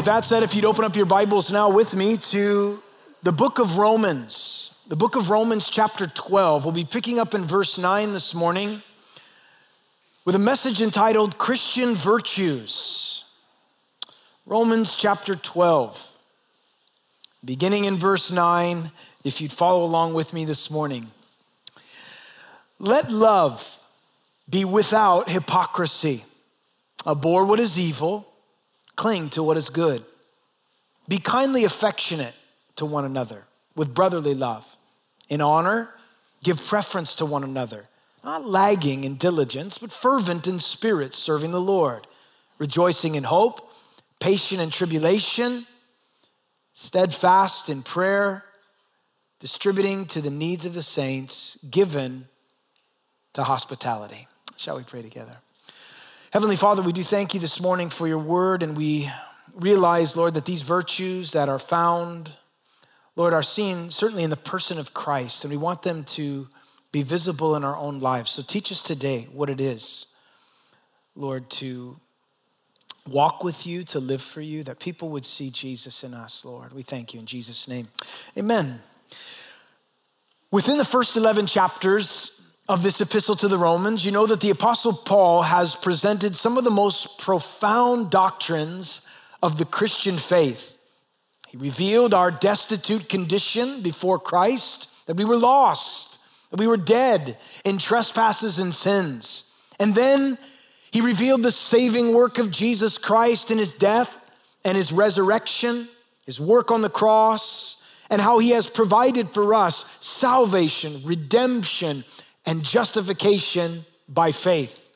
with that said, if you'd open up your Bibles now with me to the book of Romans, the book of Romans, chapter 12. We'll be picking up in verse 9 this morning with a message entitled Christian Virtues. Romans chapter 12, beginning in verse 9, if you'd follow along with me this morning. Let love be without hypocrisy. Abhor what is evil, cling to what is good. Be kindly affectionate to one another with brotherly love. In honor, give preference to one another, not lagging in diligence, but fervent in spirit, serving the Lord, rejoicing in hope, patient in tribulation, steadfast in prayer, distributing to the needs of the saints, given to hospitality. Shall we pray together? Heavenly Father, we do thank you this morning for your word, and we realize, Lord, that these virtues that are found, Lord, are seen certainly in the person of Christ, and we want them to be visible in our own lives. So teach us today what it is, Lord, to walk with you, to live for you, that people would see Jesus in us, Lord. We thank you in Jesus' name. Amen. Within the first 11 chapters of this epistle to the Romans, you know that the Apostle Paul has presented some of the most profound doctrines of the Christian faith. He revealed our destitute condition before Christ, that we were lost, that we were dead in trespasses and sins. And then he revealed the saving work of Jesus Christ in his death and his resurrection, his work on the cross, and how he has provided for us salvation, redemption, and justification by faith.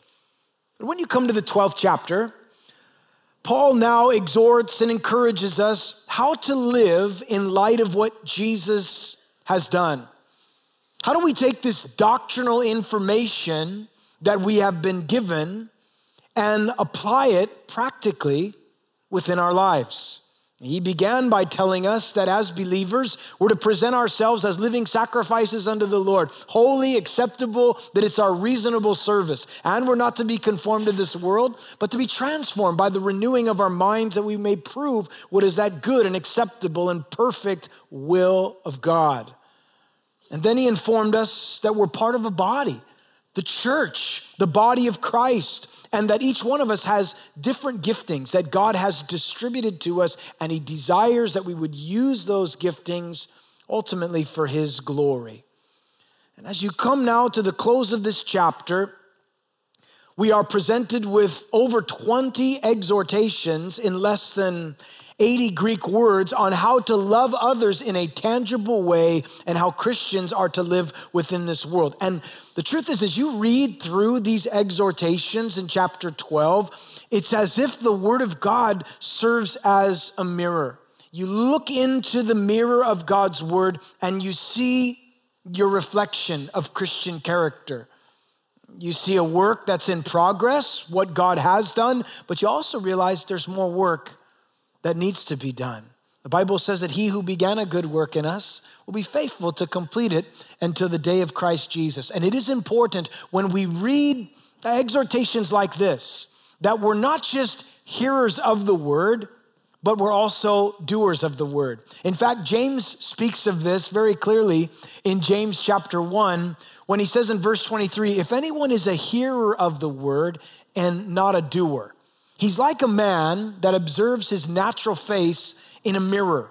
But when you come to the 12th chapter, Paul now exhorts and encourages us how to live in light of what Jesus has done. How do we take this doctrinal information that we have been given and apply it practically within our lives? He began by telling us that as believers, we're to present ourselves as living sacrifices unto the Lord, holy, acceptable, that it's our reasonable service. And we're not to be conformed to this world, but to be transformed by the renewing of our minds that we may prove what is that good and acceptable and perfect will of God. And then he informed us that we're part of a body, the church, the body of Christ and that each one of us has different giftings that God has distributed to us, and He desires that we would use those giftings ultimately for His glory. And as you come now to the close of this chapter, we are presented with over 20 exhortations in less than 80 Greek words on how to love others in a tangible way and how Christians are to live within this world. And the truth is, as you read through these exhortations in chapter 12, it's as if the Word of God serves as a mirror. You look into the mirror of God's Word and you see your reflection of Christian character. You see a work that's in progress, what God has done, but you also realize there's more work that needs to be done. The Bible says that he who began a good work in us will be faithful to complete it until the day of Christ Jesus. And it is important when we read exhortations like this that we're not just hearers of the word, but we're also doers of the word. In fact, James speaks of this very clearly in James chapter 1 when he says in verse 23 if anyone is a hearer of the word and not a doer, He's like a man that observes his natural face in a mirror,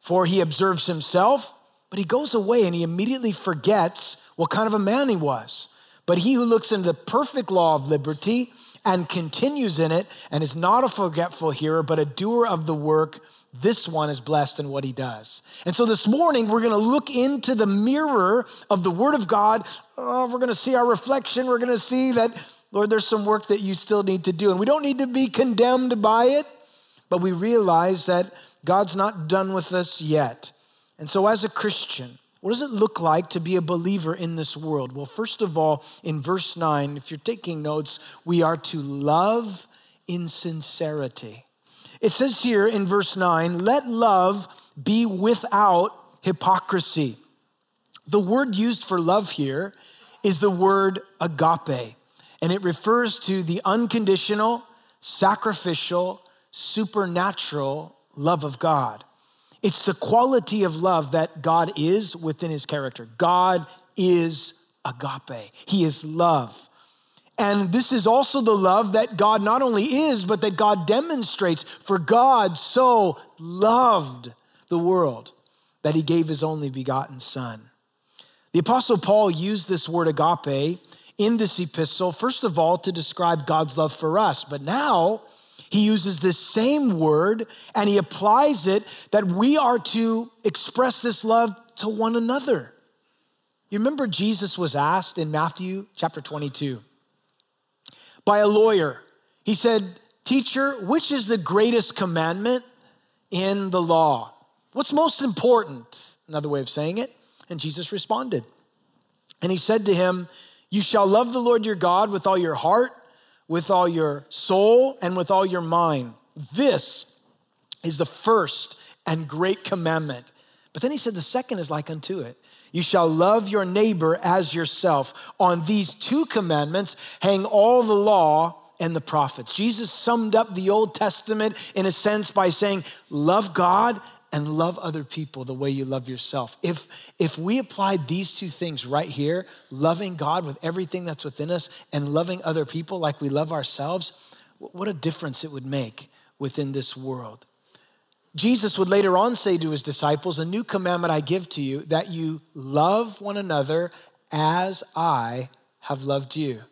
for he observes himself, but he goes away and he immediately forgets what kind of a man he was. But he who looks into the perfect law of liberty and continues in it and is not a forgetful hearer, but a doer of the work, this one is blessed in what he does. And so this morning, we're going to look into the mirror of the Word of God. Oh, we're going to see our reflection. We're going to see that Lord, there's some work that you still need to do. And we don't need to be condemned by it, but we realize that God's not done with us yet. And so, as a Christian, what does it look like to be a believer in this world? Well, first of all, in verse 9, if you're taking notes, we are to love in sincerity. It says here in verse 9, let love be without hypocrisy. The word used for love here is the word agape and it refers to the unconditional, sacrificial, supernatural love of God. It's the quality of love that God is within his character. God is agape, he is love. And this is also the love that God not only is, but that God demonstrates. For God so loved the world that he gave his only begotten Son. The Apostle Paul used this word agape in this epistle, first of all, to describe God's love for us. But now he uses this same word and he applies it that we are to express this love to one another. You remember Jesus was asked in Matthew chapter 22 by a lawyer. He said, Teacher, which is the greatest commandment in the law? What's most important? Another way of saying it. And Jesus responded. And he said to him, You shall love the Lord your God with all your heart, with all your soul, and with all your mind. This is the first and great commandment. But then he said, The second is like unto it. You shall love your neighbor as yourself. On these two commandments hang all the law and the prophets. Jesus summed up the Old Testament in a sense by saying, Love God and love other people the way you love yourself. If, if we applied these two things right here, loving God with everything that's within us and loving other people like we love ourselves, what a difference it would make within this world. Jesus would later on say to his disciples, A new commandment I give to you, that you love one another as I have loved you.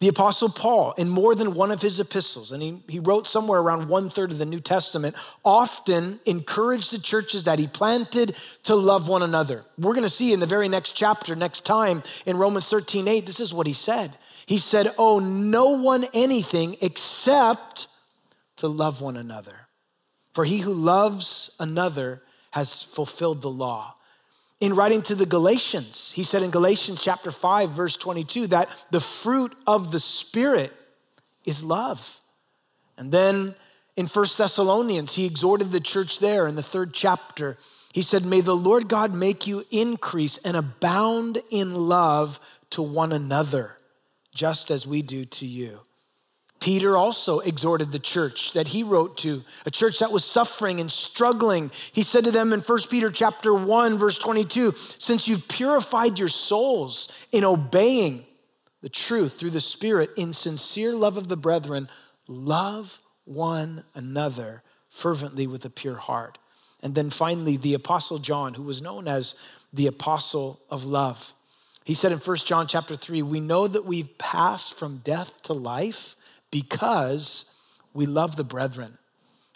The Apostle Paul, in more than one of his epistles, and he, he wrote somewhere around one third of the New Testament, often encouraged the churches that he planted to love one another. We're going to see in the very next chapter, next time, in Romans 13 8, this is what he said. He said, Oh, no one anything except to love one another. For he who loves another has fulfilled the law. In writing to the Galatians, he said in Galatians chapter 5, verse 22, that the fruit of the Spirit is love. And then in First Thessalonians, he exhorted the church there in the third chapter. He said, May the Lord God make you increase and abound in love to one another, just as we do to you. Peter also exhorted the church that he wrote to, a church that was suffering and struggling. He said to them in 1 Peter chapter 1 verse 22, since you've purified your souls in obeying the truth through the spirit in sincere love of the brethren, love one another fervently with a pure heart. And then finally the apostle John, who was known as the apostle of love. He said in 1 John chapter 3, we know that we've passed from death to life because we love the brethren.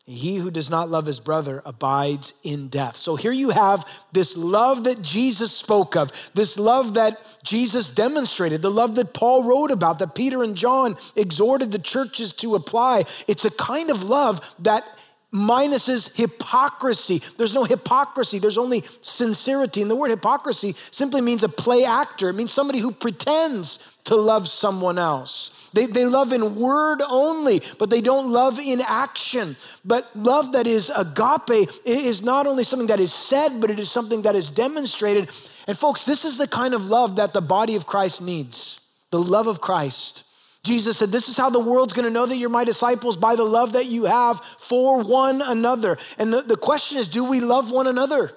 He who does not love his brother abides in death. So here you have this love that Jesus spoke of, this love that Jesus demonstrated, the love that Paul wrote about, that Peter and John exhorted the churches to apply. It's a kind of love that minuses hypocrisy. There's no hypocrisy, there's only sincerity. And the word hypocrisy simply means a play actor, it means somebody who pretends to love someone else. They, they love in word only, but they don't love in action. But love that is agape is not only something that is said, but it is something that is demonstrated. And folks, this is the kind of love that the body of Christ needs the love of Christ. Jesus said, This is how the world's gonna know that you're my disciples by the love that you have for one another. And the, the question is, do we love one another?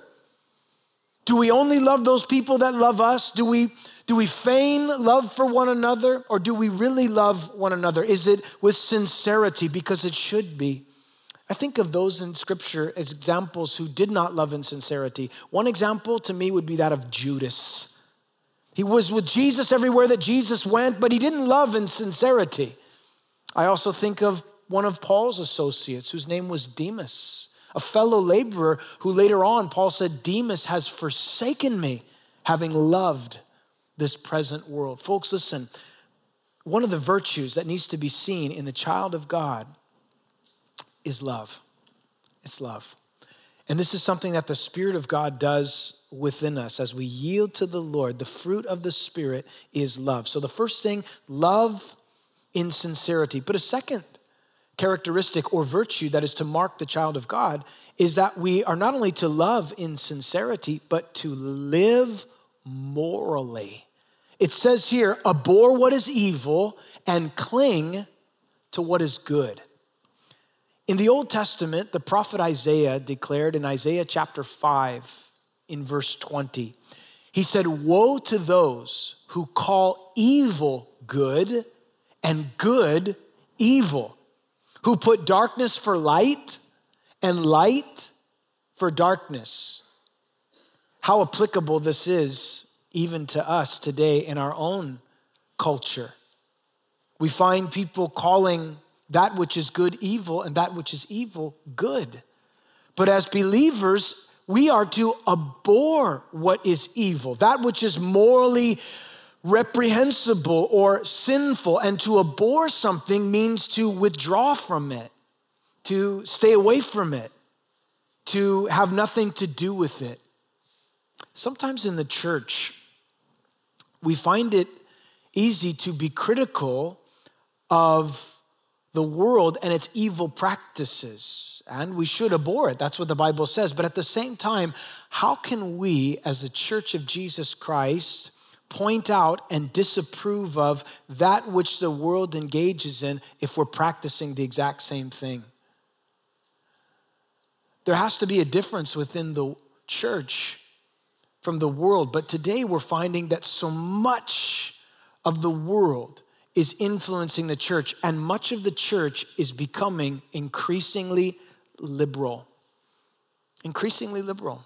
Do we only love those people that love us? Do we do we feign love for one another or do we really love one another? Is it with sincerity? Because it should be. I think of those in scripture as examples who did not love in sincerity. One example to me would be that of Judas. He was with Jesus everywhere that Jesus went, but he didn't love in sincerity. I also think of one of Paul's associates whose name was Demas, a fellow laborer who later on, Paul said, Demas has forsaken me, having loved this present world. Folks, listen, one of the virtues that needs to be seen in the child of God is love. It's love. And this is something that the Spirit of God does within us as we yield to the Lord. The fruit of the Spirit is love. So, the first thing, love in sincerity. But a second characteristic or virtue that is to mark the child of God is that we are not only to love in sincerity, but to live morally. It says here, abhor what is evil and cling to what is good. In the Old Testament, the prophet Isaiah declared in Isaiah chapter 5, in verse 20, he said, Woe to those who call evil good and good evil, who put darkness for light and light for darkness. How applicable this is even to us today in our own culture. We find people calling that which is good evil and that which is evil good. But as believers, we are to abhor what is evil, that which is morally reprehensible or sinful. And to abhor something means to withdraw from it, to stay away from it, to have nothing to do with it. Sometimes in the church, we find it easy to be critical of the world and its evil practices. And we should abhor it. That's what the Bible says. But at the same time, how can we, as the church of Jesus Christ, point out and disapprove of that which the world engages in if we're practicing the exact same thing? There has to be a difference within the church from the world. But today we're finding that so much of the world is influencing the church, and much of the church is becoming increasingly liberal. Increasingly liberal.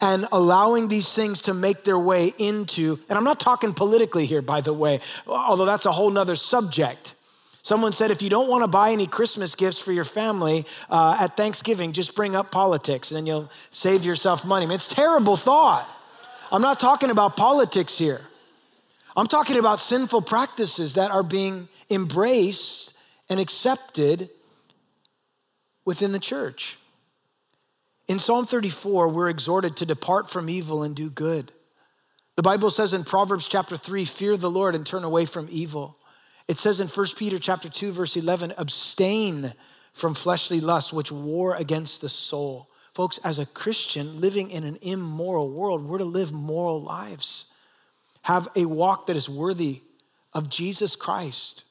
And allowing these things to make their way into, and I'm not talking politically here, by the way, although that's a whole nother subject. Someone said, if you don't want to buy any Christmas gifts for your family uh, at Thanksgiving, just bring up politics and then you'll save yourself money. I mean, it's terrible thought. I'm not talking about politics here. I'm talking about sinful practices that are being embraced and accepted within the church. In Psalm 34, we're exhorted to depart from evil and do good. The Bible says in Proverbs chapter 3, fear the Lord and turn away from evil. It says in 1 Peter chapter 2 verse 11, abstain from fleshly lusts which war against the soul. Folks, as a Christian living in an immoral world, we're to live moral lives have a walk that is worthy of Jesus Christ.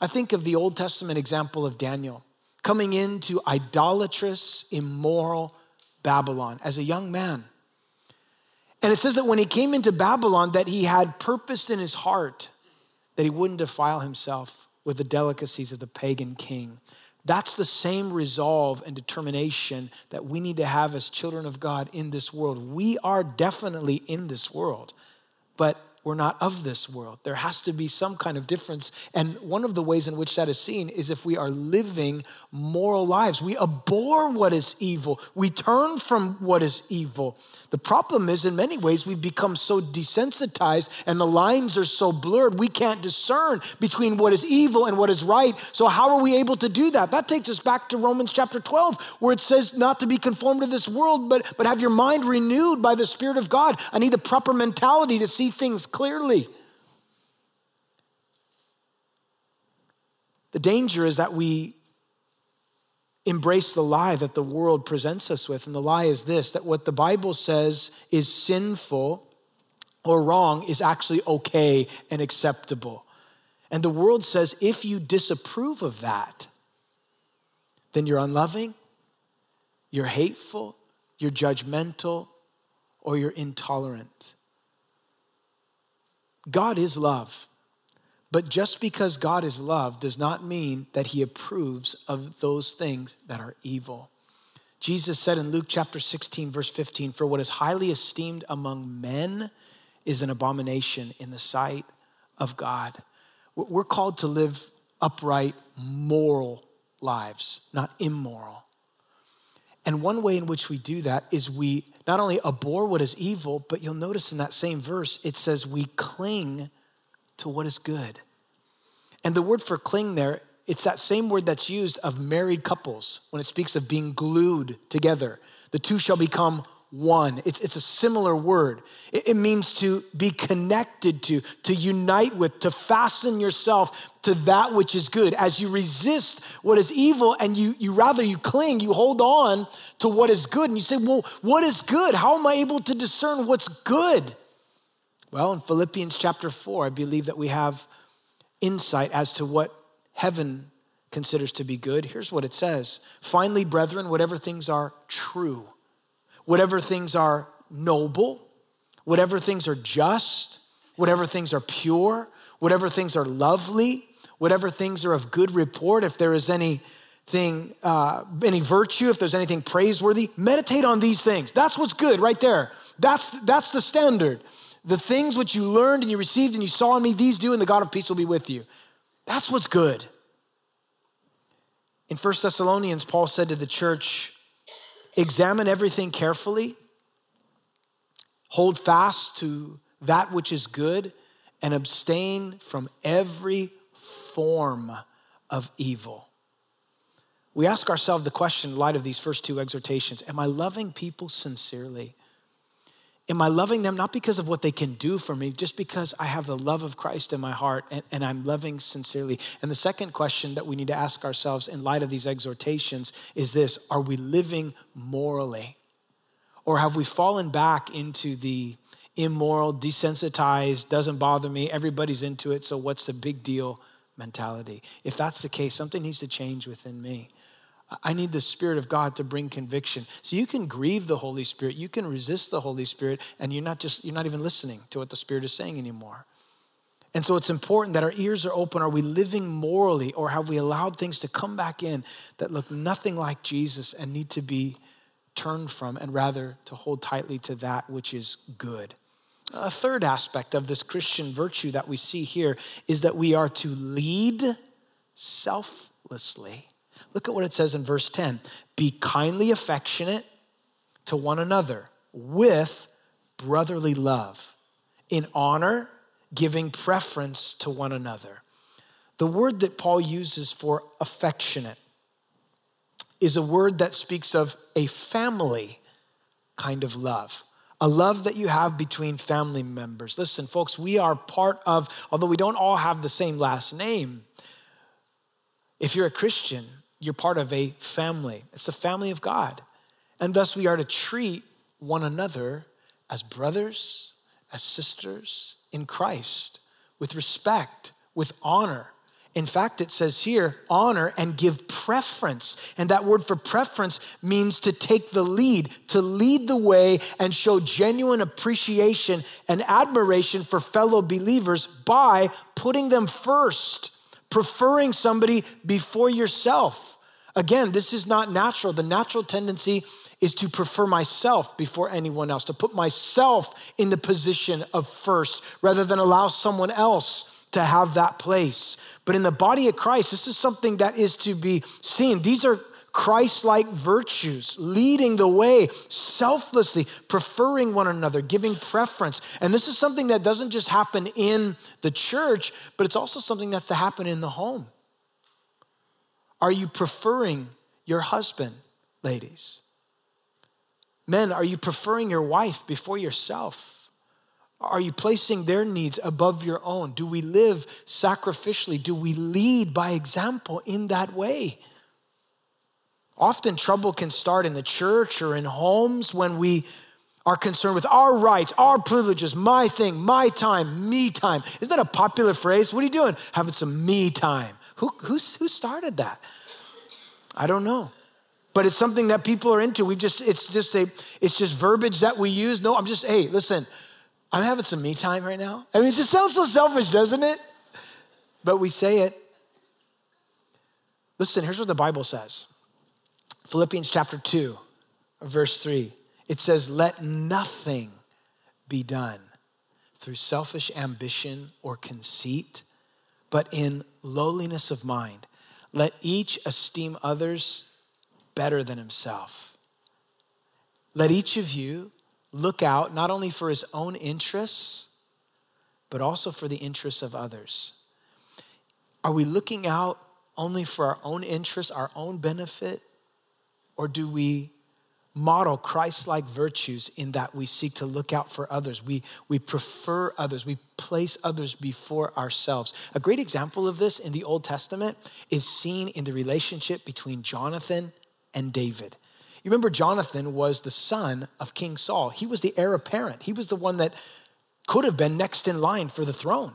I think of the Old Testament example of Daniel coming into idolatrous, immoral Babylon as a young man. And it says that when he came into Babylon that he had purposed in his heart that he wouldn't defile himself with the delicacies of the pagan king. That's the same resolve and determination that we need to have as children of God in this world. We are definitely in this world but we're not of this world. There has to be some kind of difference. And one of the ways in which that is seen is if we are living moral lives. We abhor what is evil, we turn from what is evil. The problem is, in many ways, we've become so desensitized and the lines are so blurred, we can't discern between what is evil and what is right. So, how are we able to do that? That takes us back to Romans chapter 12, where it says not to be conformed to this world, but, but have your mind renewed by the Spirit of God. I need the proper mentality to see things clearly. The danger is that we embrace the lie that the world presents us with. And the lie is this that what the Bible says is sinful or wrong is actually okay and acceptable. And the world says if you disapprove of that, then you're unloving, you're hateful, you're judgmental, or you're intolerant. God is love. But just because God is love does not mean that he approves of those things that are evil. Jesus said in Luke chapter 16, verse 15, For what is highly esteemed among men is an abomination in the sight of God. We're called to live upright, moral lives, not immoral. And one way in which we do that is we not only abhor what is evil, but you'll notice in that same verse, it says we cling to what is good. And the word for cling there, it's that same word that's used of married couples when it speaks of being glued together. The two shall become one. It's, it's a similar word. It, it means to be connected to, to unite with, to fasten yourself to that which is good. As you resist what is evil and you, you rather you cling, you hold on to what is good. And you say, well, what is good? How am I able to discern what's good? Well, in Philippians chapter 4, I believe that we have insight as to what heaven considers to be good. Here's what it says Finally, brethren, whatever things are true, whatever things are noble, whatever things are just, whatever things are pure, whatever things are lovely, whatever things are of good report, if there is anything, uh, any virtue, if there's anything praiseworthy, meditate on these things. That's what's good right there. That's, that's the standard. The things which you learned and you received and you saw in me, these do, and the God of peace will be with you. That's what's good. In First Thessalonians, Paul said to the church, examine everything carefully, hold fast to that which is good, and abstain from every form of evil. We ask ourselves the question in light of these first two exhortations Am I loving people sincerely? Am I loving them not because of what they can do for me, just because I have the love of Christ in my heart and, and, I'm loving sincerely? And the second question that we need to ask ourselves in light of these exhortations is this Are we living morally? Or have we fallen back into the immoral, desensitized, doesn't bother me, everybody's into it, so what's the big deal mentality? If that's the case, something needs to change within me. I need the Spirit of God to bring conviction. So you can grieve the Holy Spirit, you can resist the Holy Spirit, and you're not just you're not even listening to what the Spirit is saying anymore. And so it's important that our ears are open. Are we living morally, or have we allowed things to come back in that look nothing like Jesus and need to be turned from, and rather to hold tightly to that which is good? A third aspect of this Christian virtue that we see here is that we are to lead selflessly. Look at what it says in verse 10 Be kindly affectionate to one another with brotherly love, in honor, giving preference to one another. The word that Paul uses for affectionate is a word that speaks of a family kind of love a love that you have between family members. Listen, folks, we are part of, although we don't all have the same last name, if you're a Christian, you're part of a family. It's a family of God. And thus we are to treat one another as brothers, as sisters in Christ, with respect, with honor. In fact, it says here, honor and give preference. And that word for preference means to take the lead, to lead the way and show genuine appreciation and admiration for fellow believers by putting them first, preferring somebody before yourself. Again, this is not natural. The natural tendency is to prefer myself before anyone else, to put myself in the position of first rather than allow someone else to have that place. But in the body of Christ, this is something that is to be seen. These are Christ like virtues, leading the way selflessly, preferring one another, giving preference. And this is something that doesn't just happen in the church, but it's also something that's to happen in the home. Are you preferring your husband, ladies? Men, are you preferring your wife before yourself? Are you placing their needs above your own? Do we live sacrificially? Do we lead by example in that way? Often trouble can start in the church or in homes when we are concerned with our rights, our privileges, my thing, my time, me time. Isn't that a popular phrase? What are you doing? Having some me time. Who, who, who started that? I don't know. But it's something that people are into. We just, it's just a, it's just verbiage that we use. No, I'm just, hey, listen, I'm having some me time right now. I mean, it just sounds so selfish, doesn't it? But we say it. Listen, here's what the Bible says Philippians chapter 2, verse 3. It says, Let nothing be done through selfish ambition or conceit, but in lowliness of mind. Let each esteem others better than himself. Let each of you look out not only for his own interests, but also for the interests of others? Are we looking out only for our own interests, our own benefit? Or do we model Christ like virtues in that we seek to look out for others? We, we prefer others, we place others before ourselves. A great example of this in the Old Testament is seen in the relationship between Jonathan and David. You remember, Jonathan was the son of King Saul. He was the heir apparent, he was the one that could have been next in line for the throne.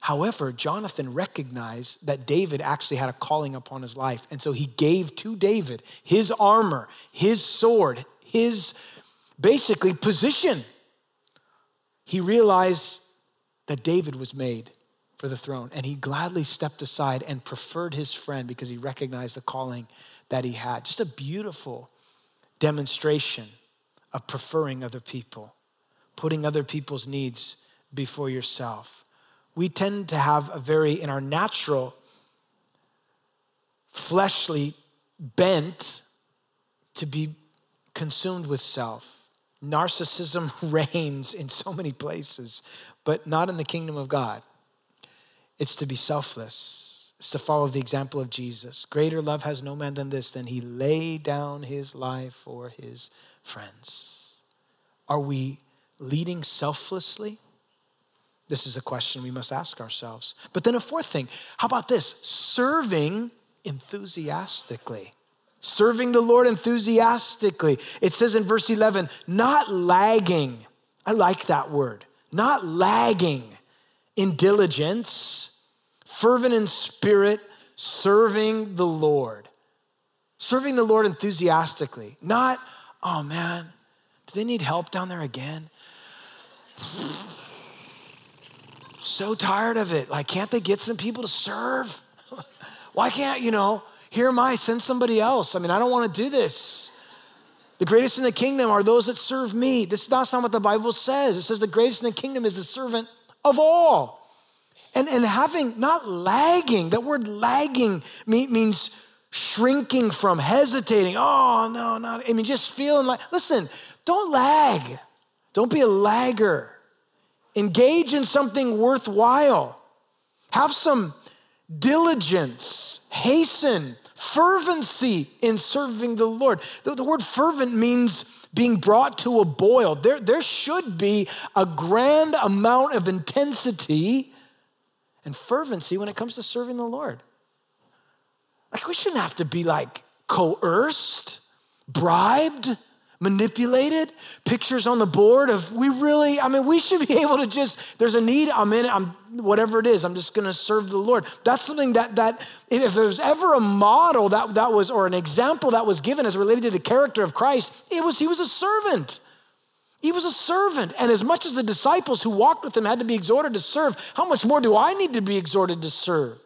However, Jonathan recognized that David actually had a calling upon his life. And so he gave to David his armor, his sword, his basically position. He realized that David was made for the throne, and he gladly stepped aside and preferred his friend because he recognized the calling that he had. Just a beautiful demonstration of preferring other people, putting other people's needs before yourself. We tend to have a very, in our natural, fleshly bent to be consumed with self. Narcissism reigns in so many places, but not in the kingdom of God. It's to be selfless, it's to follow the example of Jesus. Greater love has no man than this, than he lay down his life for his friends. Are we leading selflessly? This is a question we must ask ourselves. But then a fourth thing how about this? Serving enthusiastically. Serving the Lord enthusiastically. It says in verse 11, not lagging. I like that word. Not lagging in diligence, fervent in spirit, serving the Lord. Serving the Lord enthusiastically. Not, oh man, do they need help down there again? So tired of it. Like, can't they get some people to serve? Why can't, you know, here am I, send somebody else. I mean, I don't want to do this. The greatest in the kingdom are those that serve me. This is not what the Bible says. It says the greatest in the kingdom is the servant of all. And, and having, not lagging, that word lagging means shrinking from, hesitating. Oh, no, not, I mean, just feeling like, listen, don't lag. Don't be a lagger. Engage in something worthwhile. Have some diligence, hasten, fervency in serving the Lord. The, the, word fervent means being brought to a boil. There, there should be a grand amount of intensity and fervency when it comes to serving the Lord. Like, we shouldn't have to be like coerced, bribed manipulated, pictures on the board of we really, I mean, we should be able to just, there's a need, I'm in it, I'm whatever it is, I'm just gonna serve the Lord. That's something that that if there's ever a model that that was or an example that was given as related to the character of Christ, it was he was a servant. He was a servant. And as much as the disciples who walked with him had to be exhorted to serve, how much more do I need to be exhorted to serve?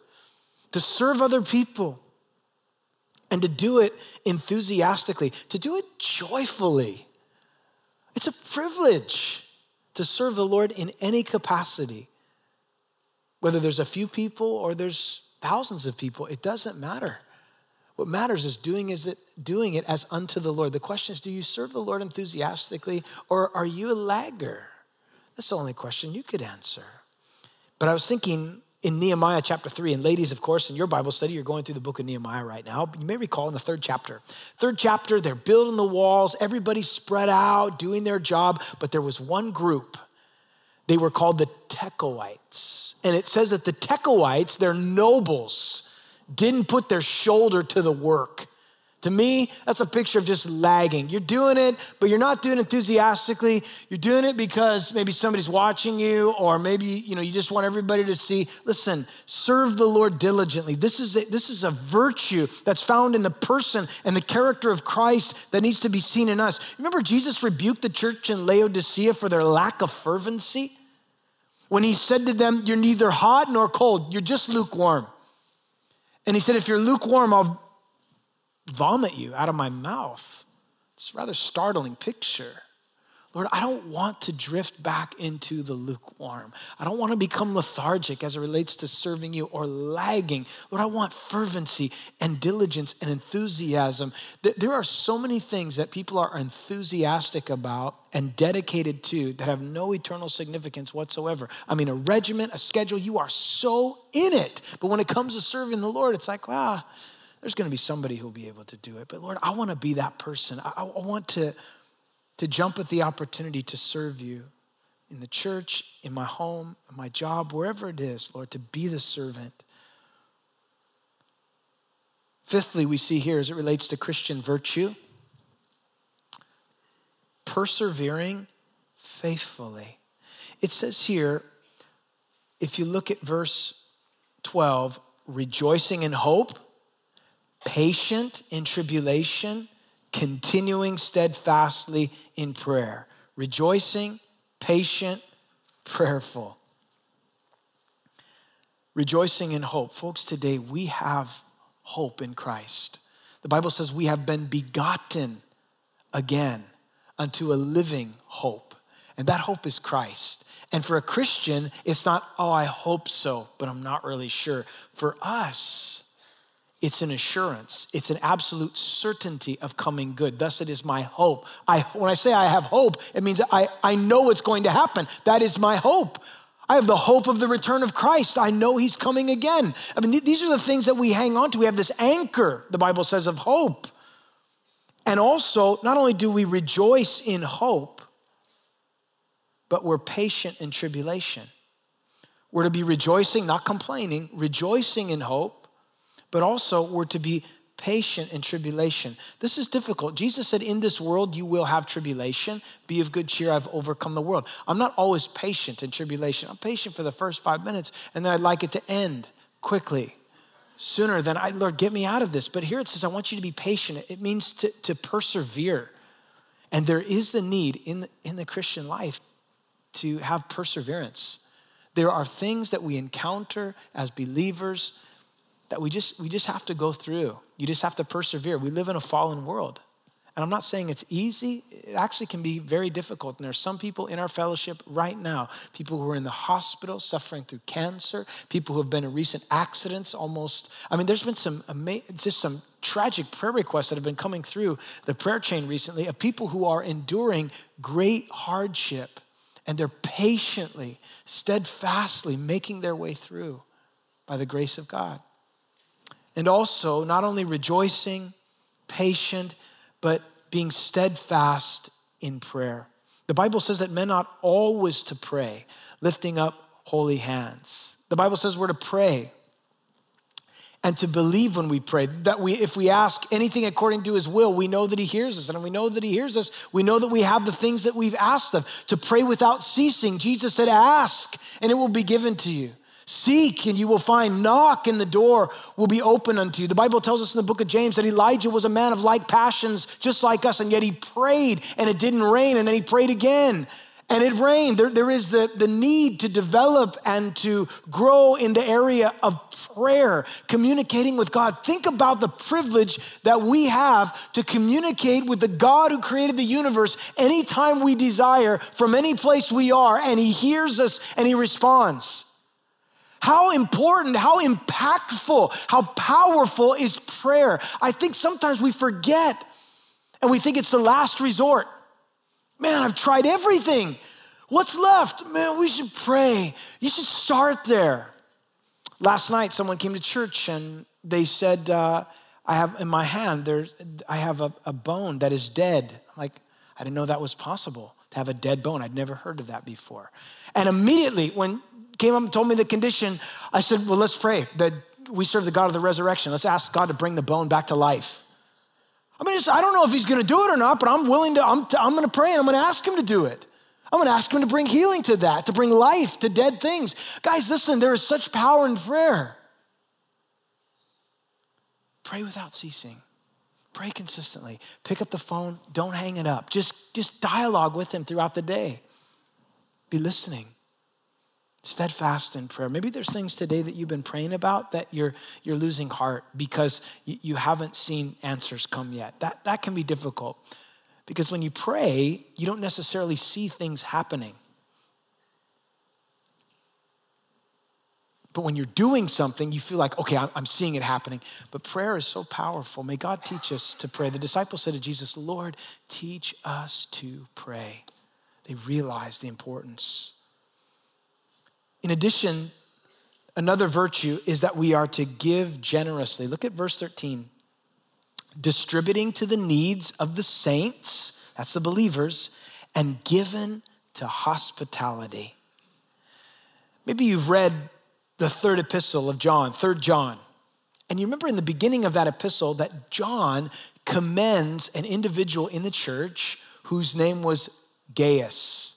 To serve other people and to do it enthusiastically, to do it joyfully. It's a privilege to serve the Lord in any capacity. Whether there's a few people or there's thousands of people, it doesn't matter. What matters is doing is it doing it as unto the Lord. The question is, do you serve the Lord enthusiastically or are you a lagger? That's the only question you could answer. But I was thinking in Nehemiah chapter 3. And ladies, of course, in your Bible study, you're going through the book of Nehemiah right now. You may recall in the third chapter. Third chapter, they're building the walls, everybody's spread out, doing their job, but there was one group. They were called the Tekoites. And it says that the Tekoites, their nobles, didn't put their shoulder to the work. To me, that's a picture of just lagging. You're doing it, but you're not doing it enthusiastically. You're doing it because maybe somebody's watching you, or maybe you know you just want everybody to see. Listen, serve the Lord diligently. This is a, this is a virtue that's found in the person and the character of Christ that needs to be seen in us. Remember, Jesus rebuked the church in Laodicea for their lack of fervency when he said to them, "You're neither hot nor cold. You're just lukewarm." And he said, "If you're lukewarm, I'll vomit you out of my mouth. It's a rather startling picture. Lord, I don't want to drift back into the lukewarm. I don't want to become lethargic as it relates to serving you or lagging. Lord, I want fervency and diligence and enthusiasm. There are so many things that people are enthusiastic about and dedicated to that have no eternal significance whatsoever. I mean, a regiment, a schedule, you are so in it. But when it comes to serving the Lord, it's like, wow, ah, there's going to be somebody who'll be able to do it. But Lord, I want to be that person. I, I want to, to jump at the opportunity to serve you in the church, in my home, in my job, wherever it is, Lord, to be the servant. Fifthly, we see here as it relates to Christian virtue, persevering faithfully. It says here, if you look at verse 12, rejoicing in hope, patient in tribulation, continuing steadfastly in prayer. Rejoicing, patient, prayerful. Rejoicing in hope. Folks, today we have hope in Christ. The Bible says we have been begotten again unto a living hope. And that hope is Christ. And for a Christian, it's not, oh, I hope so, but I'm not really sure. For us, it's an assurance, it's an absolute certainty of coming good. Thus, it is my hope. I, when I say I have hope, it means I, I know it's going to happen. That is my hope. I have the hope of the return of Christ. I know he's coming again. I mean, th- these are the things that we hang on to. We have this anchor, the Bible says, of hope. And also, not only do we rejoice in hope, but we're patient in tribulation. We're to be rejoicing, not complaining, rejoicing in hope, but also we're to be patient in tribulation. This is difficult. Jesus said, In this world you will have tribulation. Be of good cheer, I've overcome the world. I'm not always patient in tribulation. I'm patient for the first five minutes, and then I'd like it to end quickly sooner than I, Lord, get me out of this. But here it says, I want you to be patient. It means to, to persevere. And there is the need in the, in the Christian life to have perseverance. There are things that we encounter as believers that we just, we just have to go through. You just have to persevere. We live in a fallen world. And I'm not saying it's easy, it actually can be very difficult. And there's some people in our fellowship right now, people who are in the hospital suffering through cancer, people who have been in recent accidents almost. I mean, there's been some just some tragic prayer requests that have been coming through the prayer chain recently of people who are enduring great hardship and they're patiently, steadfastly making their way through by the grace of God. And also, not only rejoicing, patient, but being steadfast in prayer. The Bible says that men ought always to pray, lifting up holy hands. The Bible says we're to pray and to believe when we pray. That we, if we ask anything according to his will, we know that he hears us. And we know that he hears us. We know that we have the things that we've asked of. To pray without ceasing. Jesus said, Ask, and it will be given to you. Seek and you will find. Knock and the door will be open unto you. The Bible tells us in the book of James that Elijah was a man of like passions, just like us, and yet he prayed and it didn't rain, and then he prayed again and it rained. There, there is the, the need to develop and to grow in the area of prayer, communicating with God. Think about the privilege that we have to communicate with the God who created the universe anytime we desire, from any place we are, and He hears us and He responds. How important, how impactful, how powerful is prayer? I think sometimes we forget and we think it's the last resort. Man, I've tried everything. What's left? Man, we should pray. You should start there. Last night, someone came to church and they said, uh, I have in my hand, there's, I have a, a bone that is dead. I'm like, I didn't know that was possible to have a dead bone. I'd never heard of that before. And immediately, when came up and told me the condition, I said, Well, let's pray that we serve the God of the resurrection. Let's ask God to bring the bone back to life. I mean, I don't know if he's going to do it or not, but I'm willing to, I'm, I'm going to pray and I'm going to ask him to do it. I'm going to ask him to bring healing to that, to bring life to dead things. Guys, listen, there is such power in prayer. Pray without ceasing. Pray consistently. Pick up the phone, don't hang it up. Just, just dialogue with him throughout the day. Be listening steadfast in prayer. Maybe there's things today that you've been praying about that you're, you're losing heart because you, haven't seen answers come yet. That, that can be difficult because when you pray, you don't necessarily see things happening. But when you're doing something, you feel like, okay, I'm seeing it happening. But prayer is so powerful. May God teach us to pray. The disciples said to Jesus, Lord, teach us to pray. They realized the importance in addition, another virtue is that we are to give generously. Look at verse 13. Distributing to the needs of the saints, that's the believers, and given to hospitality. Maybe you've read the third epistle of John, third John. And you remember in the beginning of that epistle that John commends an individual in the church whose name was Gaius.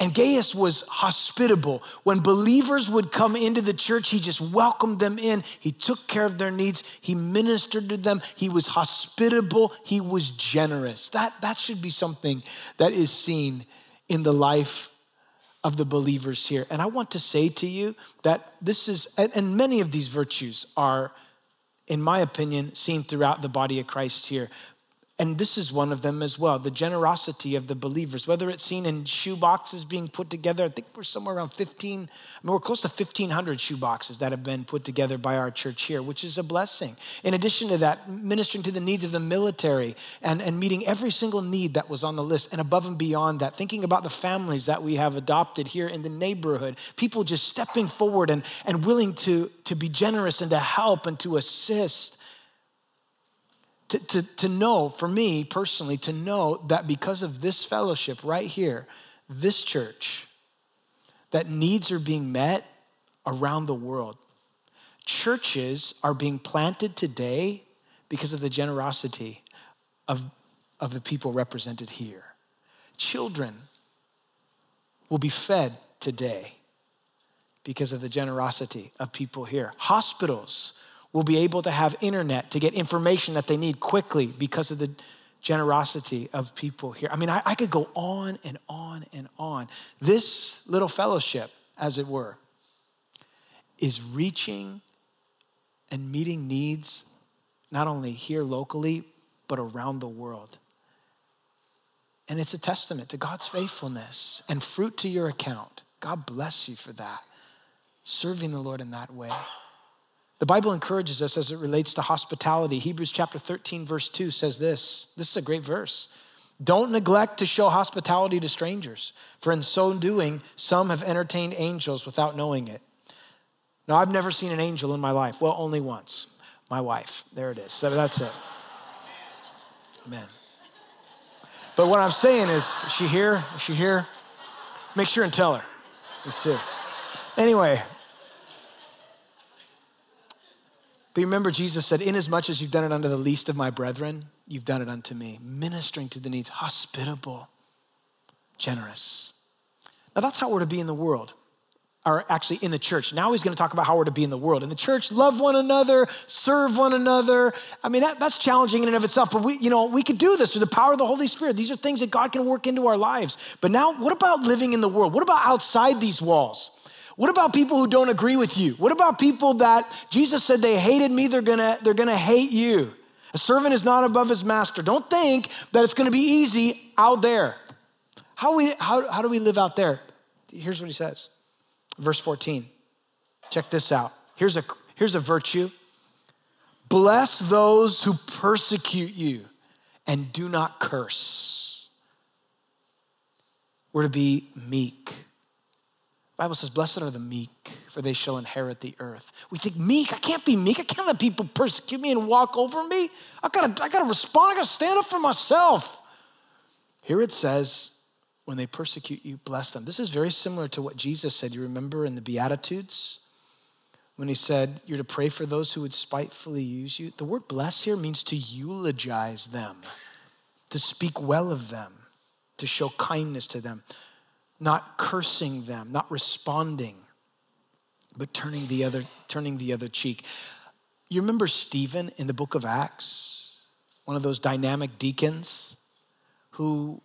And Gaius was hospitable. When believers would come into the church, he just welcomed them in. He took care of their needs. He ministered to them. He was hospitable. He was generous. That, that should be something that is seen in the life of the believers here. And I want to say to you that this is, and many of these virtues are, in my opinion, seen throughout the body of Christ here. And this is one of them as well the generosity of the believers, whether it's seen in shoe boxes being put together. I think we're somewhere around 15, I mean, we're close to 1,500 shoe boxes that have been put together by our church here, which is a blessing. In addition to that, ministering to the needs of the military and, and meeting every single need that was on the list, and above and beyond that, thinking about the families that we have adopted here in the neighborhood, people just stepping forward and, and willing to, to be generous and to help and to assist to, to, to know, for me personally, to know that because of this fellowship right here, this church, that needs are being met around the world. Churches are being planted today because of the generosity of, of the people represented here. Children will be fed today because of the generosity of people here. Hospitals will be able to have internet to get information that they need quickly because of the generosity of people here. I mean, I, I, could go on and on and on. This little fellowship, as it were, is reaching and meeting needs not only here locally, but around the world. And it's a testament to God's faithfulness and fruit to your account. God bless you for that, serving the Lord in that way. The Bible encourages us as it relates to hospitality. Hebrews chapter 13, verse 2 says this. This is a great verse. Don't neglect to show hospitality to strangers, for in so doing, some have entertained angels without knowing it. Now, I've never seen an angel in my life. Well, only once. My wife. There it is. So that's it. Amen. But what I'm saying is, is she here? Is she here? Make sure and tell her. Let's see. Anyway, But remember, Jesus said, Inasmuch as you've done it unto the least of my brethren, you've done it unto me. Ministering to the needs, hospitable, generous. Now, that's how we're to be in the world, or actually in the church. Now he's going to talk about how we're to be in the world. In the church, love one another, serve one another. I mean, that, that's challenging in and of itself, but we, you know, we could do this through the power of the Holy Spirit. These are things that God can work into our lives. But now, what about living in the world? What about outside these walls? What about people who don't agree with you? What about people that Jesus said they hated me, they're gonna, they're gonna hate you? A servant is not above his master. Don't think that it's gonna be easy out there. How, we, how, how do we live out there? Here's what he says. Verse 14. Check this out. Here's a, here's a virtue. Bless those who persecute you and do not curse. We're to be meek. Bible says, Blessed are the meek, for they shall inherit the earth. We think, meek, I can't be meek. I can't let people persecute me and walk over me. I gotta, I gotta respond, I gotta stand up for myself. Here it says, when they persecute you, bless them. This is very similar to what Jesus said. You remember in the Beatitudes? When he said, You're to pray for those who would spitefully use you. The word bless here means to eulogize them, to speak well of them, to show kindness to them not cursing them, not responding, but turning the other, turning the other cheek. You remember Stephen in the book of Acts, one of those dynamic deacons who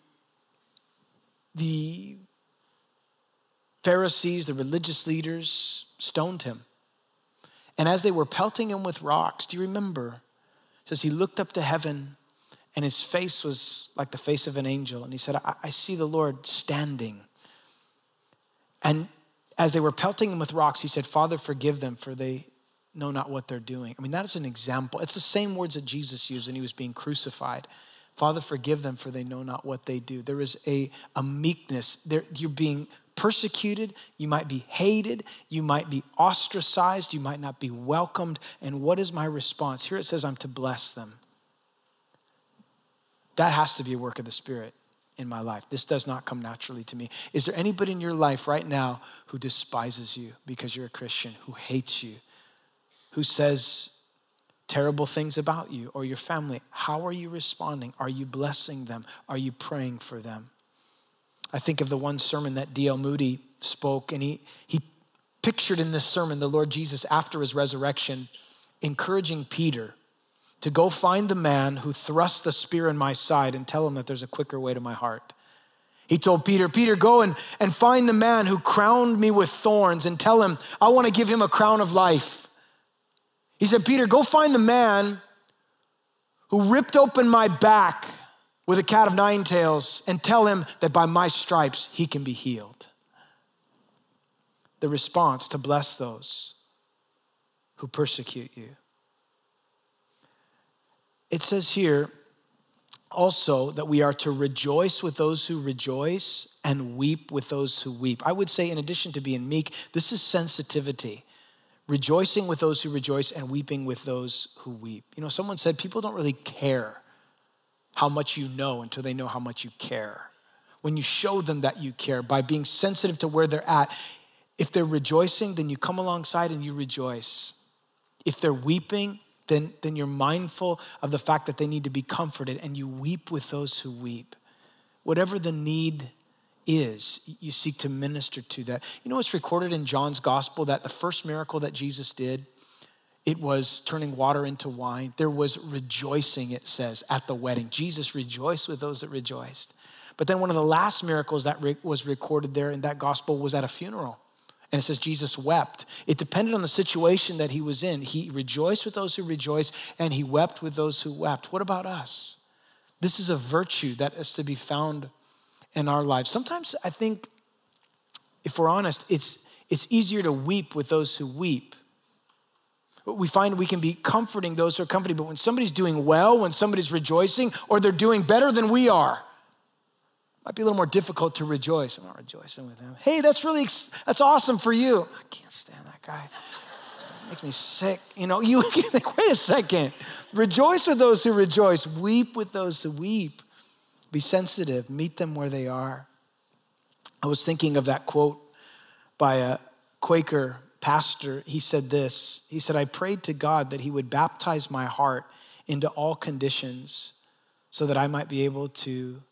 the Pharisees, the religious leaders, stoned him. And as they were pelting him with rocks, do you remember? It says he looked up to heaven and his face was like the face of an angel. And he said, I, I see the Lord standing and as they were pelting him with rocks, he said, Father, forgive them, for they know not what they're doing. I mean, that is an example. It's the same words that Jesus used when he was being crucified. Father, forgive them, for they know not what they do. There is a, a meekness. There, you're being persecuted, you might be hated, you might be ostracized, you might not be welcomed. And what is my response? Here it says, I'm to bless them. That has to be a work of the Spirit in my life. This does not come naturally to me. Is there anybody in your life right now who despises you because you're a Christian, who hates you, who says terrible things about you or your family? How are you responding? Are you blessing them? Are you praying for them? I think of the one sermon that D.L. Moody spoke, and he, he pictured in this sermon the Lord Jesus after his resurrection encouraging Peter to go find the man who thrust the spear in my side and tell him that there's a quicker way to my heart. He told Peter, Peter, go and, and find the man who crowned me with thorns and tell him, I want to give him a crown of life. He said, Peter, go find the man who ripped open my back with a cat of nine tails and tell him that by my stripes he can be healed. The response to bless those who persecute you. It says here, also that we are to rejoice with those who rejoice and weep with those who weep. I would say, in addition to being meek, this is sensitivity. Rejoicing with those who rejoice and weeping with those who weep. You know, someone said people don't really care how much you know until they know how much you care. When you show them that you care by being sensitive to where they're at, if they're rejoicing, then you come alongside and you rejoice. If they're weeping, then, then you're mindful of the fact that they need to be comforted and you weep with those who weep. Whatever the need is, you seek to minister to that. You know, it's recorded in John's gospel that the first miracle that Jesus did, it was turning water into wine. There was rejoicing, it says, at the wedding. Jesus rejoiced with those that rejoiced. But then one of the last miracles that was recorded there in that gospel was at a funeral. And it says Jesus wept. It depended on the situation that he was in. He rejoiced with those who rejoiced, and he wept with those who wept. What about us? This is a virtue that is to be found in our lives. Sometimes I think, if we're honest, it's, it's easier to weep with those who weep. We find we can be comforting those who are comforting, but when somebody's doing well, when somebody's rejoicing, or they're doing better than we are, might be a little more difficult to rejoice. I'm not rejoicing with him. Hey, that's really, that's awesome for you. I can't stand that guy. Makes me sick. You know, you like, wait a second. Rejoice with those who rejoice. Weep with those who weep. Be sensitive. Meet them where they are. I was thinking of that quote by a Quaker pastor. He said this He said, I prayed to God that He would baptize my heart into all conditions so that I might be able to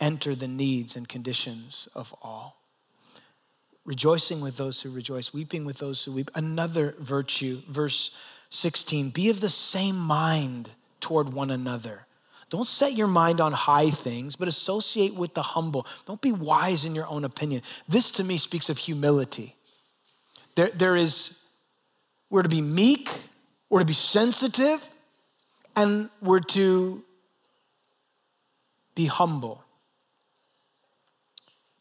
enter the needs and conditions of all. Rejoicing with those who rejoice, weeping with those who weep. Another virtue, verse 16 be of the same mind toward one another. Don't set your mind on high things, but associate with the humble. Don't be wise in your own opinion. This to me speaks of humility. There, there is, we're to be meek, we're to be sensitive, and we're to be humble.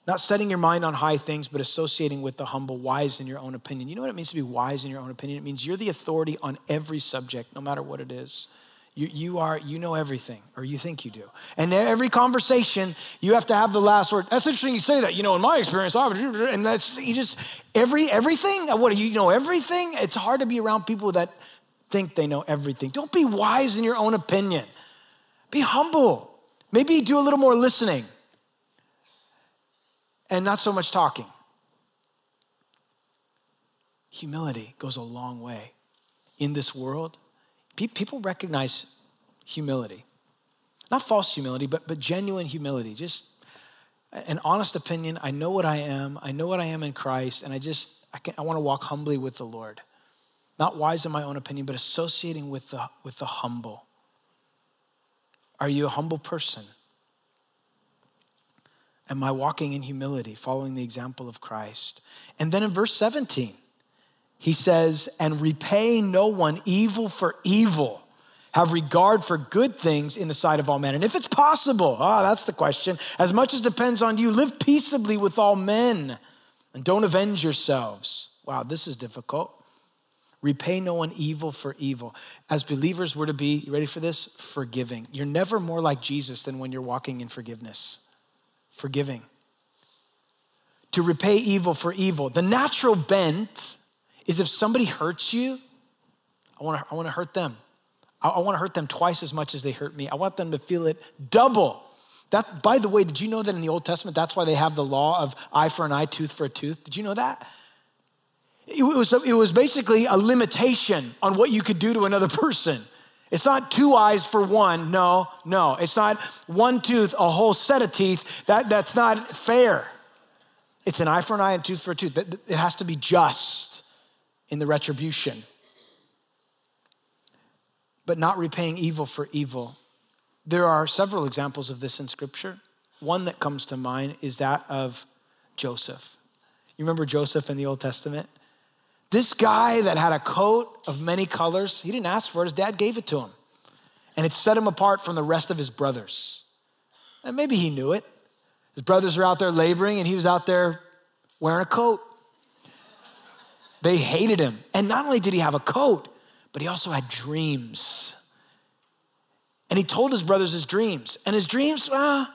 Not setting your mind on high things, but associating with the humble, wise in your own opinion. You know what it means to be wise in your own opinion? It means you're the authority on every subject, no matter what it is. You, you are, you know everything, or you think you do. And every conversation, you have to have the last word. That's interesting you say that. You know, in my experience, and that's, you just, every, everything, what you know everything? It's hard to be around people that think they know everything. Don't be wise in your own opinion. Be humble. Maybe do a little more listening and not so much talking. Humility goes a long way. In this world, people recognize humility. Not false humility, but, but genuine humility. Just an honest opinion. I know what I am. I know what I am in Christ, and I just, I, I want to walk humbly with the Lord. Not wise in my own opinion, but associating with the, with the humble. Are you a humble person? Am I walking in humility, following the example of Christ? And then in verse 17, he says, And repay no one evil for evil. Have regard for good things in the sight of all men. And if it's possible, ah, that's the question. As much as depends on you, live peaceably with all men and don't avenge yourselves. Wow, this is difficult. Repay no one evil for evil. As believers, we're to be, you ready for this? Forgiving. You're never more like Jesus than when you're walking in forgiveness forgiving, to repay evil for evil. The natural bent is if somebody hurts you, I wanna, I wanna hurt them. I, I wanna hurt them twice as much as they hurt me. I want them to feel it double. That, by the way, did you know that in the Old Testament, that's why they have the law of eye for an eye, tooth for a tooth? Did you know that? It was, it was basically a limitation on what you could do to another person. It's not two eyes for one. No, no. It's not one tooth, a whole set of teeth. That, that's not fair. It's an eye for an eye and tooth for a tooth. It has to be just in the retribution, but not repaying evil for evil. There are several examples of this in Scripture. One that comes to mind is that of Joseph. You remember Joseph in the Old Testament? This guy that had a coat of many colors, he didn't ask for it, his dad gave it to him. And it set him apart from the rest of his brothers. And maybe he knew it. His brothers were out there laboring, and he was out there wearing a coat. They hated him. And not only did he have a coat, but he also had dreams. And he told his brothers his dreams. And his dreams, well,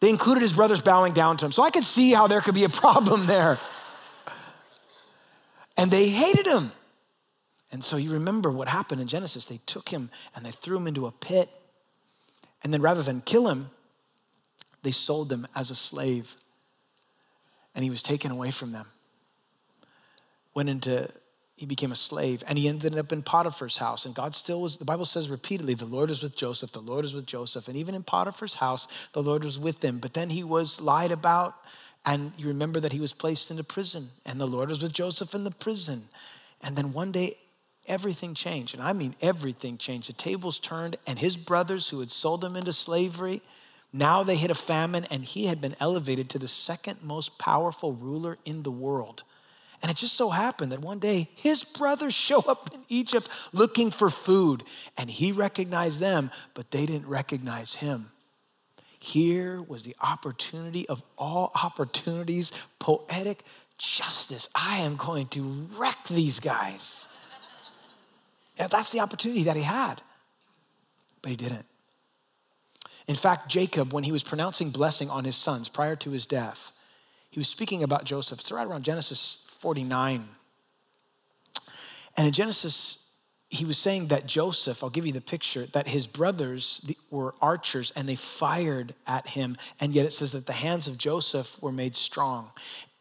they included his brothers bowing down to him. So I could see how there could be a problem there and they hated him. And so you remember what happened in Genesis. They took him and they threw him into a pit. And then rather than kill him, they sold him as a slave. And he was taken away from them. Went into, he became a slave and he ended up in Potiphar's house. And God still was, the Bible says repeatedly, the Lord was with Joseph, the Lord was with Joseph. And even in Potiphar's house, the Lord was with him. But then he was lied about and you remember that he was placed into prison, and the Lord was with Joseph in the prison. And then one day, everything changed. And I mean, everything changed. The tables turned, and his brothers who had sold him into slavery, now they hit a famine, and he had been elevated to the second most powerful ruler in the world. And it just so happened that one day his brothers show up in Egypt looking for food, and he recognized them, but they didn't recognize him. Here was the opportunity of all opportunities, poetic justice. I am going to wreck these guys. yeah, that's the opportunity that he had, but he didn't. In fact, Jacob, when he was pronouncing blessing on his sons prior to his death, he was speaking about Joseph. It's right around Genesis 49. And in Genesis he was saying that Joseph, I'll give you the picture, that his brothers were archers and they fired at him, and yet it says that the hands of Joseph were made strong.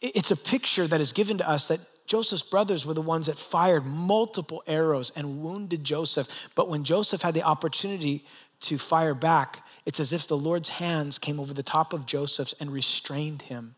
It's a picture that is given to us that Joseph's brothers were the ones that fired multiple arrows and wounded Joseph. But when Joseph had the opportunity to fire back, it's as if the Lord's hands came over the top of Joseph's and restrained him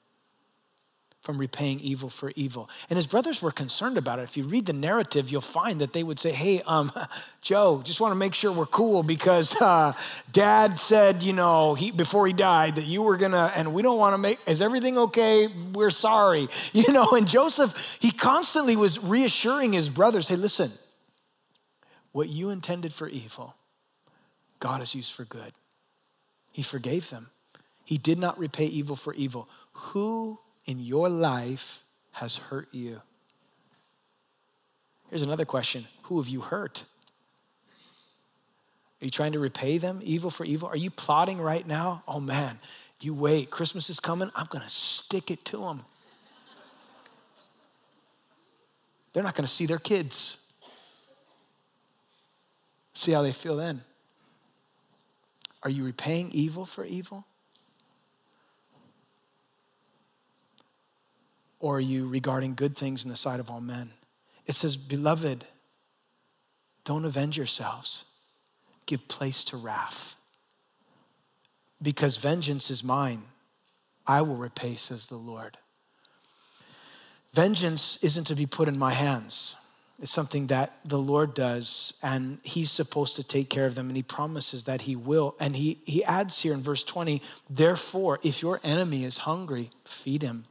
from repaying evil for evil. And his brothers were concerned about it. If you read the narrative, you'll find that they would say, Hey, um, Joe, just want to make sure we're cool because uh, dad said, you know, he, before he died that you were going to, and we don't want to make, is everything okay? We're sorry. You know, and Joseph, he constantly was reassuring his brothers, Hey, listen, what you intended for evil, God has used for good. He forgave them. He did not repay evil for evil. Who in your life has hurt you? Here's another question Who have you hurt? Are you trying to repay them evil for evil? Are you plotting right now? Oh man, you wait. Christmas is coming. I'm going to stick it to them. They're not going to see their kids. See how they feel then. Are you repaying evil for evil? Or are you regarding good things in the sight of all men? It says, Beloved, don't avenge yourselves, give place to wrath. Because vengeance is mine, I will repay, says the Lord. Vengeance isn't to be put in my hands. It's something that the Lord does, and He's supposed to take care of them, and He promises that He will. And He, he adds here in verse 20, therefore, if your enemy is hungry, feed him.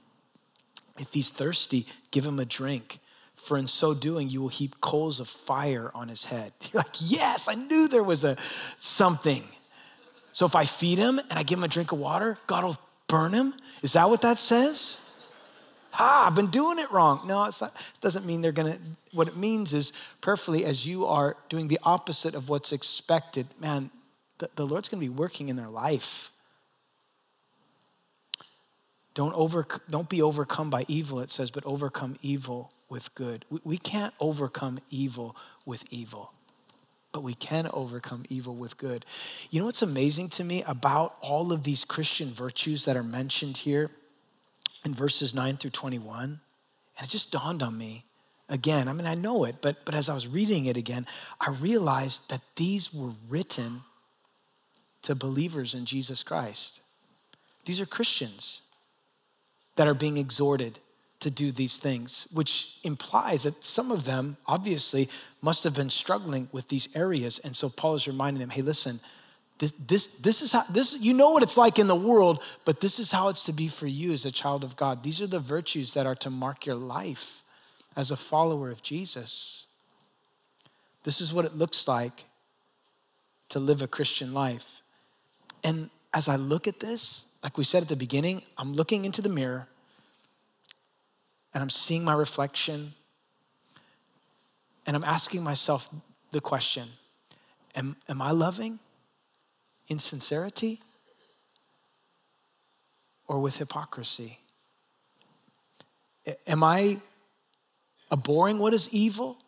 If he's thirsty, give him a drink. For in so doing, you will heap coals of fire on his head. You're like, yes, I knew there was a something. So if I feed him and I give him a drink of water, God will burn him. Is that what that says? Ah, I've been doing it wrong. No, it's not, it doesn't mean they're gonna, what it means is prayerfully as you are doing the opposite of what's expected, man, the, the Lord's gonna be working in their life. Don't, over, don't be overcome by evil, it says, but overcome evil with good. We, we can't overcome evil with evil, but we can overcome evil with good. You know what's amazing to me about all of these Christian virtues that are mentioned here in verses 9 through 21? And it just dawned on me again. I mean, I know it, but, but as I was reading it again, I realized that these were written to believers in Jesus Christ. These are Christians that are being exhorted to do these things, which implies that some of them obviously must have been struggling with these areas. And so Paul is reminding them hey, listen, this, this, this is how, this, you know what it's like in the world, but this is how it's to be for you as a child of God. These are the virtues that are to mark your life as a follower of Jesus. This is what it looks like to live a Christian life. And as I look at this, like we said at the beginning, I'm looking into the mirror and I'm seeing my reflection and I'm asking myself the question Am, am I loving in sincerity or with hypocrisy? Am I abhorring what is evil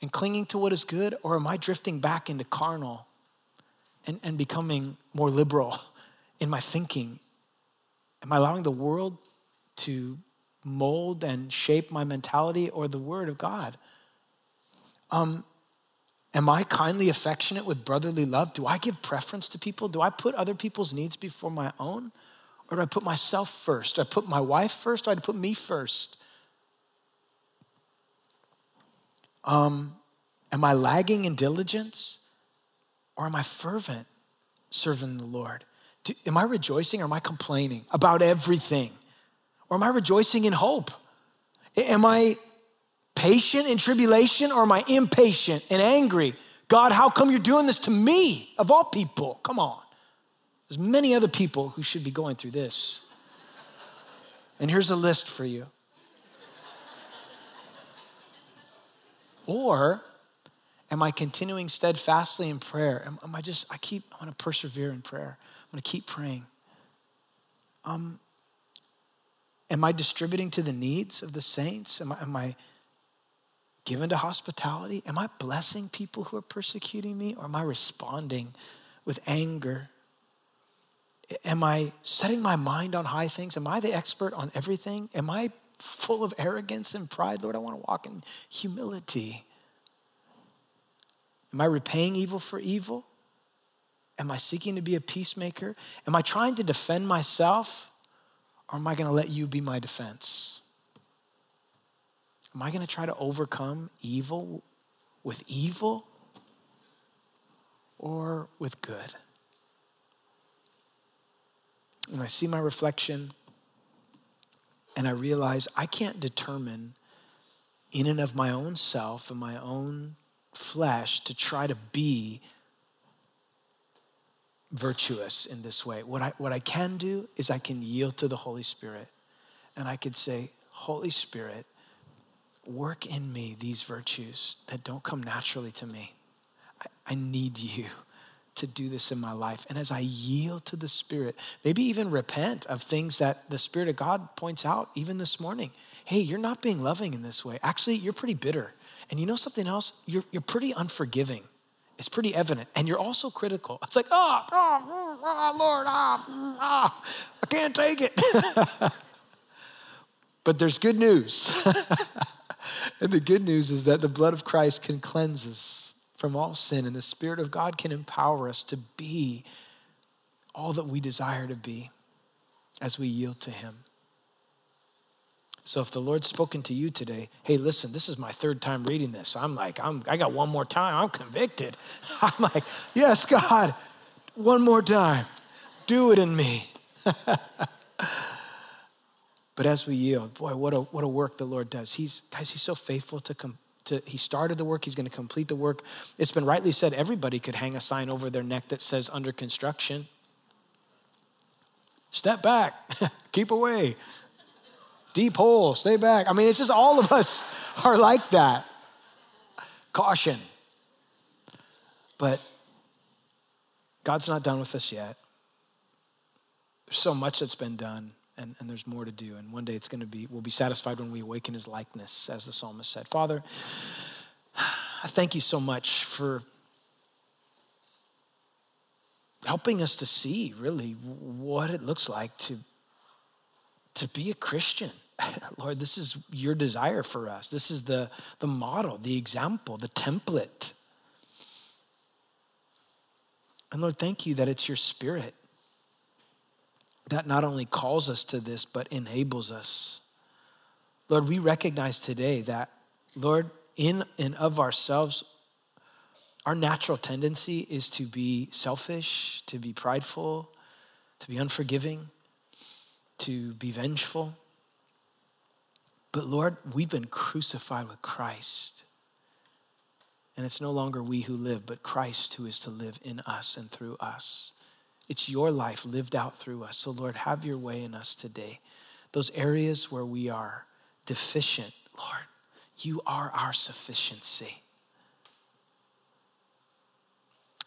and clinging to what is good, or am I drifting back into carnal and, and becoming more liberal in my thinking? Am I allowing the world to mold and shape my mentality or the Word of God? Um, am I kindly affectionate with brotherly love? Do I give preference to people? Do I put other people's needs before my own? Or do I put myself first? Do I put my wife first? Do I put me first? Um, am I lagging in diligence? Or am I fervent serving the Lord? Do, am I rejoicing or am I complaining about everything? Or am I rejoicing in hope? Am I patient in tribulation or am I impatient and angry? God, how come you're doing this to me of all people? Come on. There's many other people who should be going through this. And here's a list for you. Or am I continuing steadfastly in prayer? Am, am I just, I keep, I want to persevere in prayer. I'm going to keep praying. Um, Am I distributing to the needs of the saints? Am I, am I given to hospitality? Am I blessing people who are persecuting me? Or am I responding with anger? Am I setting my mind on high things? Am I the expert on everything? Am I full of arrogance and pride? Lord, I want to walk in humility. Am I repaying evil for evil? Am I seeking to be a peacemaker? Am I trying to defend myself? Or am I going to let you be my defense? Am I going to try to overcome evil with evil or with good? When I see my reflection and I realize I can't determine in and of my own self and my own flesh to try to be virtuous in this way. What I, what I can do is I can yield to the Holy Spirit and I could say, Holy Spirit, work in me these virtues that don't come naturally to me. I, I need you to do this in my life. And as I yield to the Spirit, maybe even repent of things that the Spirit of God points out, even this morning. Hey, you're not being loving in this way. Actually, you're pretty bitter. And you know something else? You're, you're pretty unforgiving. It's pretty evident. And you're also critical. It's like, oh, oh, oh Lord, oh, oh, I can't take it. but there's good news. and the good news is that the blood of Christ can cleanse us from all sin, and the Spirit of God can empower us to be all that we desire to be as we yield to Him. So if the Lord's spoken to you today, hey, listen, this is my third time reading this. I'm like, I'm, I got one more time. I'm convicted. I'm like, yes, God, one more time. Do it in me. but as we yield, boy, what a, what a work the Lord does. He's, guys, he's so faithful to come. To, he started the work, he's going to complete the work. It's been rightly said everybody could hang a sign over their neck that says under construction. Step back, keep away deep hole, stay back. I mean, it's just all of us are like that. Caution. But God's not done with us yet. There's so much that's been done, and, and there's more to do. And one day it's going to be, we'll be satisfied when we awaken his likeness, as the psalmist said. Father, I thank you so much for helping us to see really what it looks like to, to be a Christian Lord, this is your desire for us. This is the, the model, the example, the template. And Lord, thank you that it's your spirit that not only calls us to this, but enables us. Lord, we recognize today that, Lord, in and of ourselves, our natural tendency is to be selfish, to be prideful, to be unforgiving, to be vengeful. But Lord, we've been crucified with Christ. And it's no longer we who live, but Christ who is to live in us and through us. It's your life lived out through us. So, Lord, have your way in us today. Those areas where we are deficient, Lord, you are our sufficiency.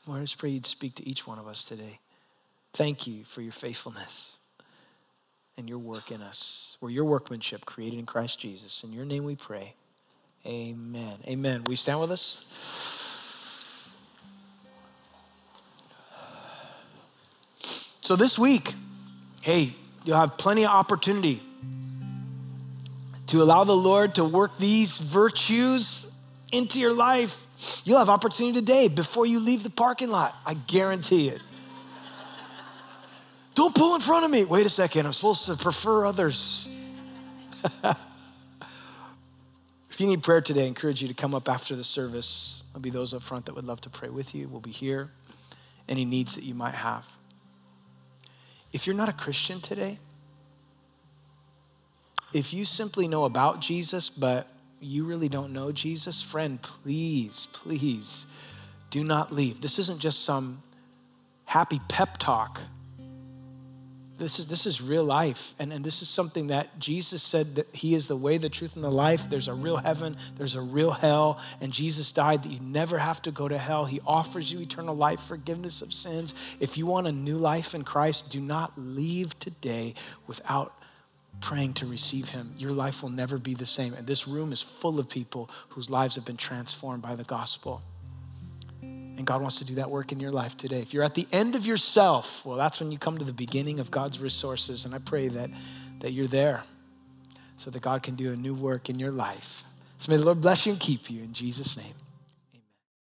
Lord, I just pray you'd speak to each one of us today. Thank you for your faithfulness and your work in us. We're your workmanship created in Christ Jesus. In your name we pray. Amen. Amen. Will you stand with us? So this week, hey, you'll have plenty of opportunity to allow the Lord to work these virtues into your life. You'll have opportunity today before you leave the parking lot. I guarantee it. Don't pull in front of me. Wait a second, I'm supposed to prefer others. if you need prayer today, I encourage you to come up after the service. There'll be those up front that would love to pray with you. We'll be here. Any needs that you might have. If you're not a Christian today, if you simply know about Jesus, but you really don't know Jesus, friend, please, please do not leave. This isn't just some happy pep talk. This is, this is real life. And, and this is something that Jesus said that He is the way, the truth, and the life. There's a real heaven, there's a real hell. And Jesus died that you never have to go to hell. He offers you eternal life, forgiveness of sins. If you want a new life in Christ, do not leave today without praying to receive him, your life will never be the same. And this room is full of people whose lives have been transformed by the gospel. And God wants to do that work in your life today. If you're at the end of yourself, well, that's when you come to the beginning of God's resources. And I pray that, that you're there so that God can do a new work in your life. So may the Lord bless you and keep you in Jesus' name.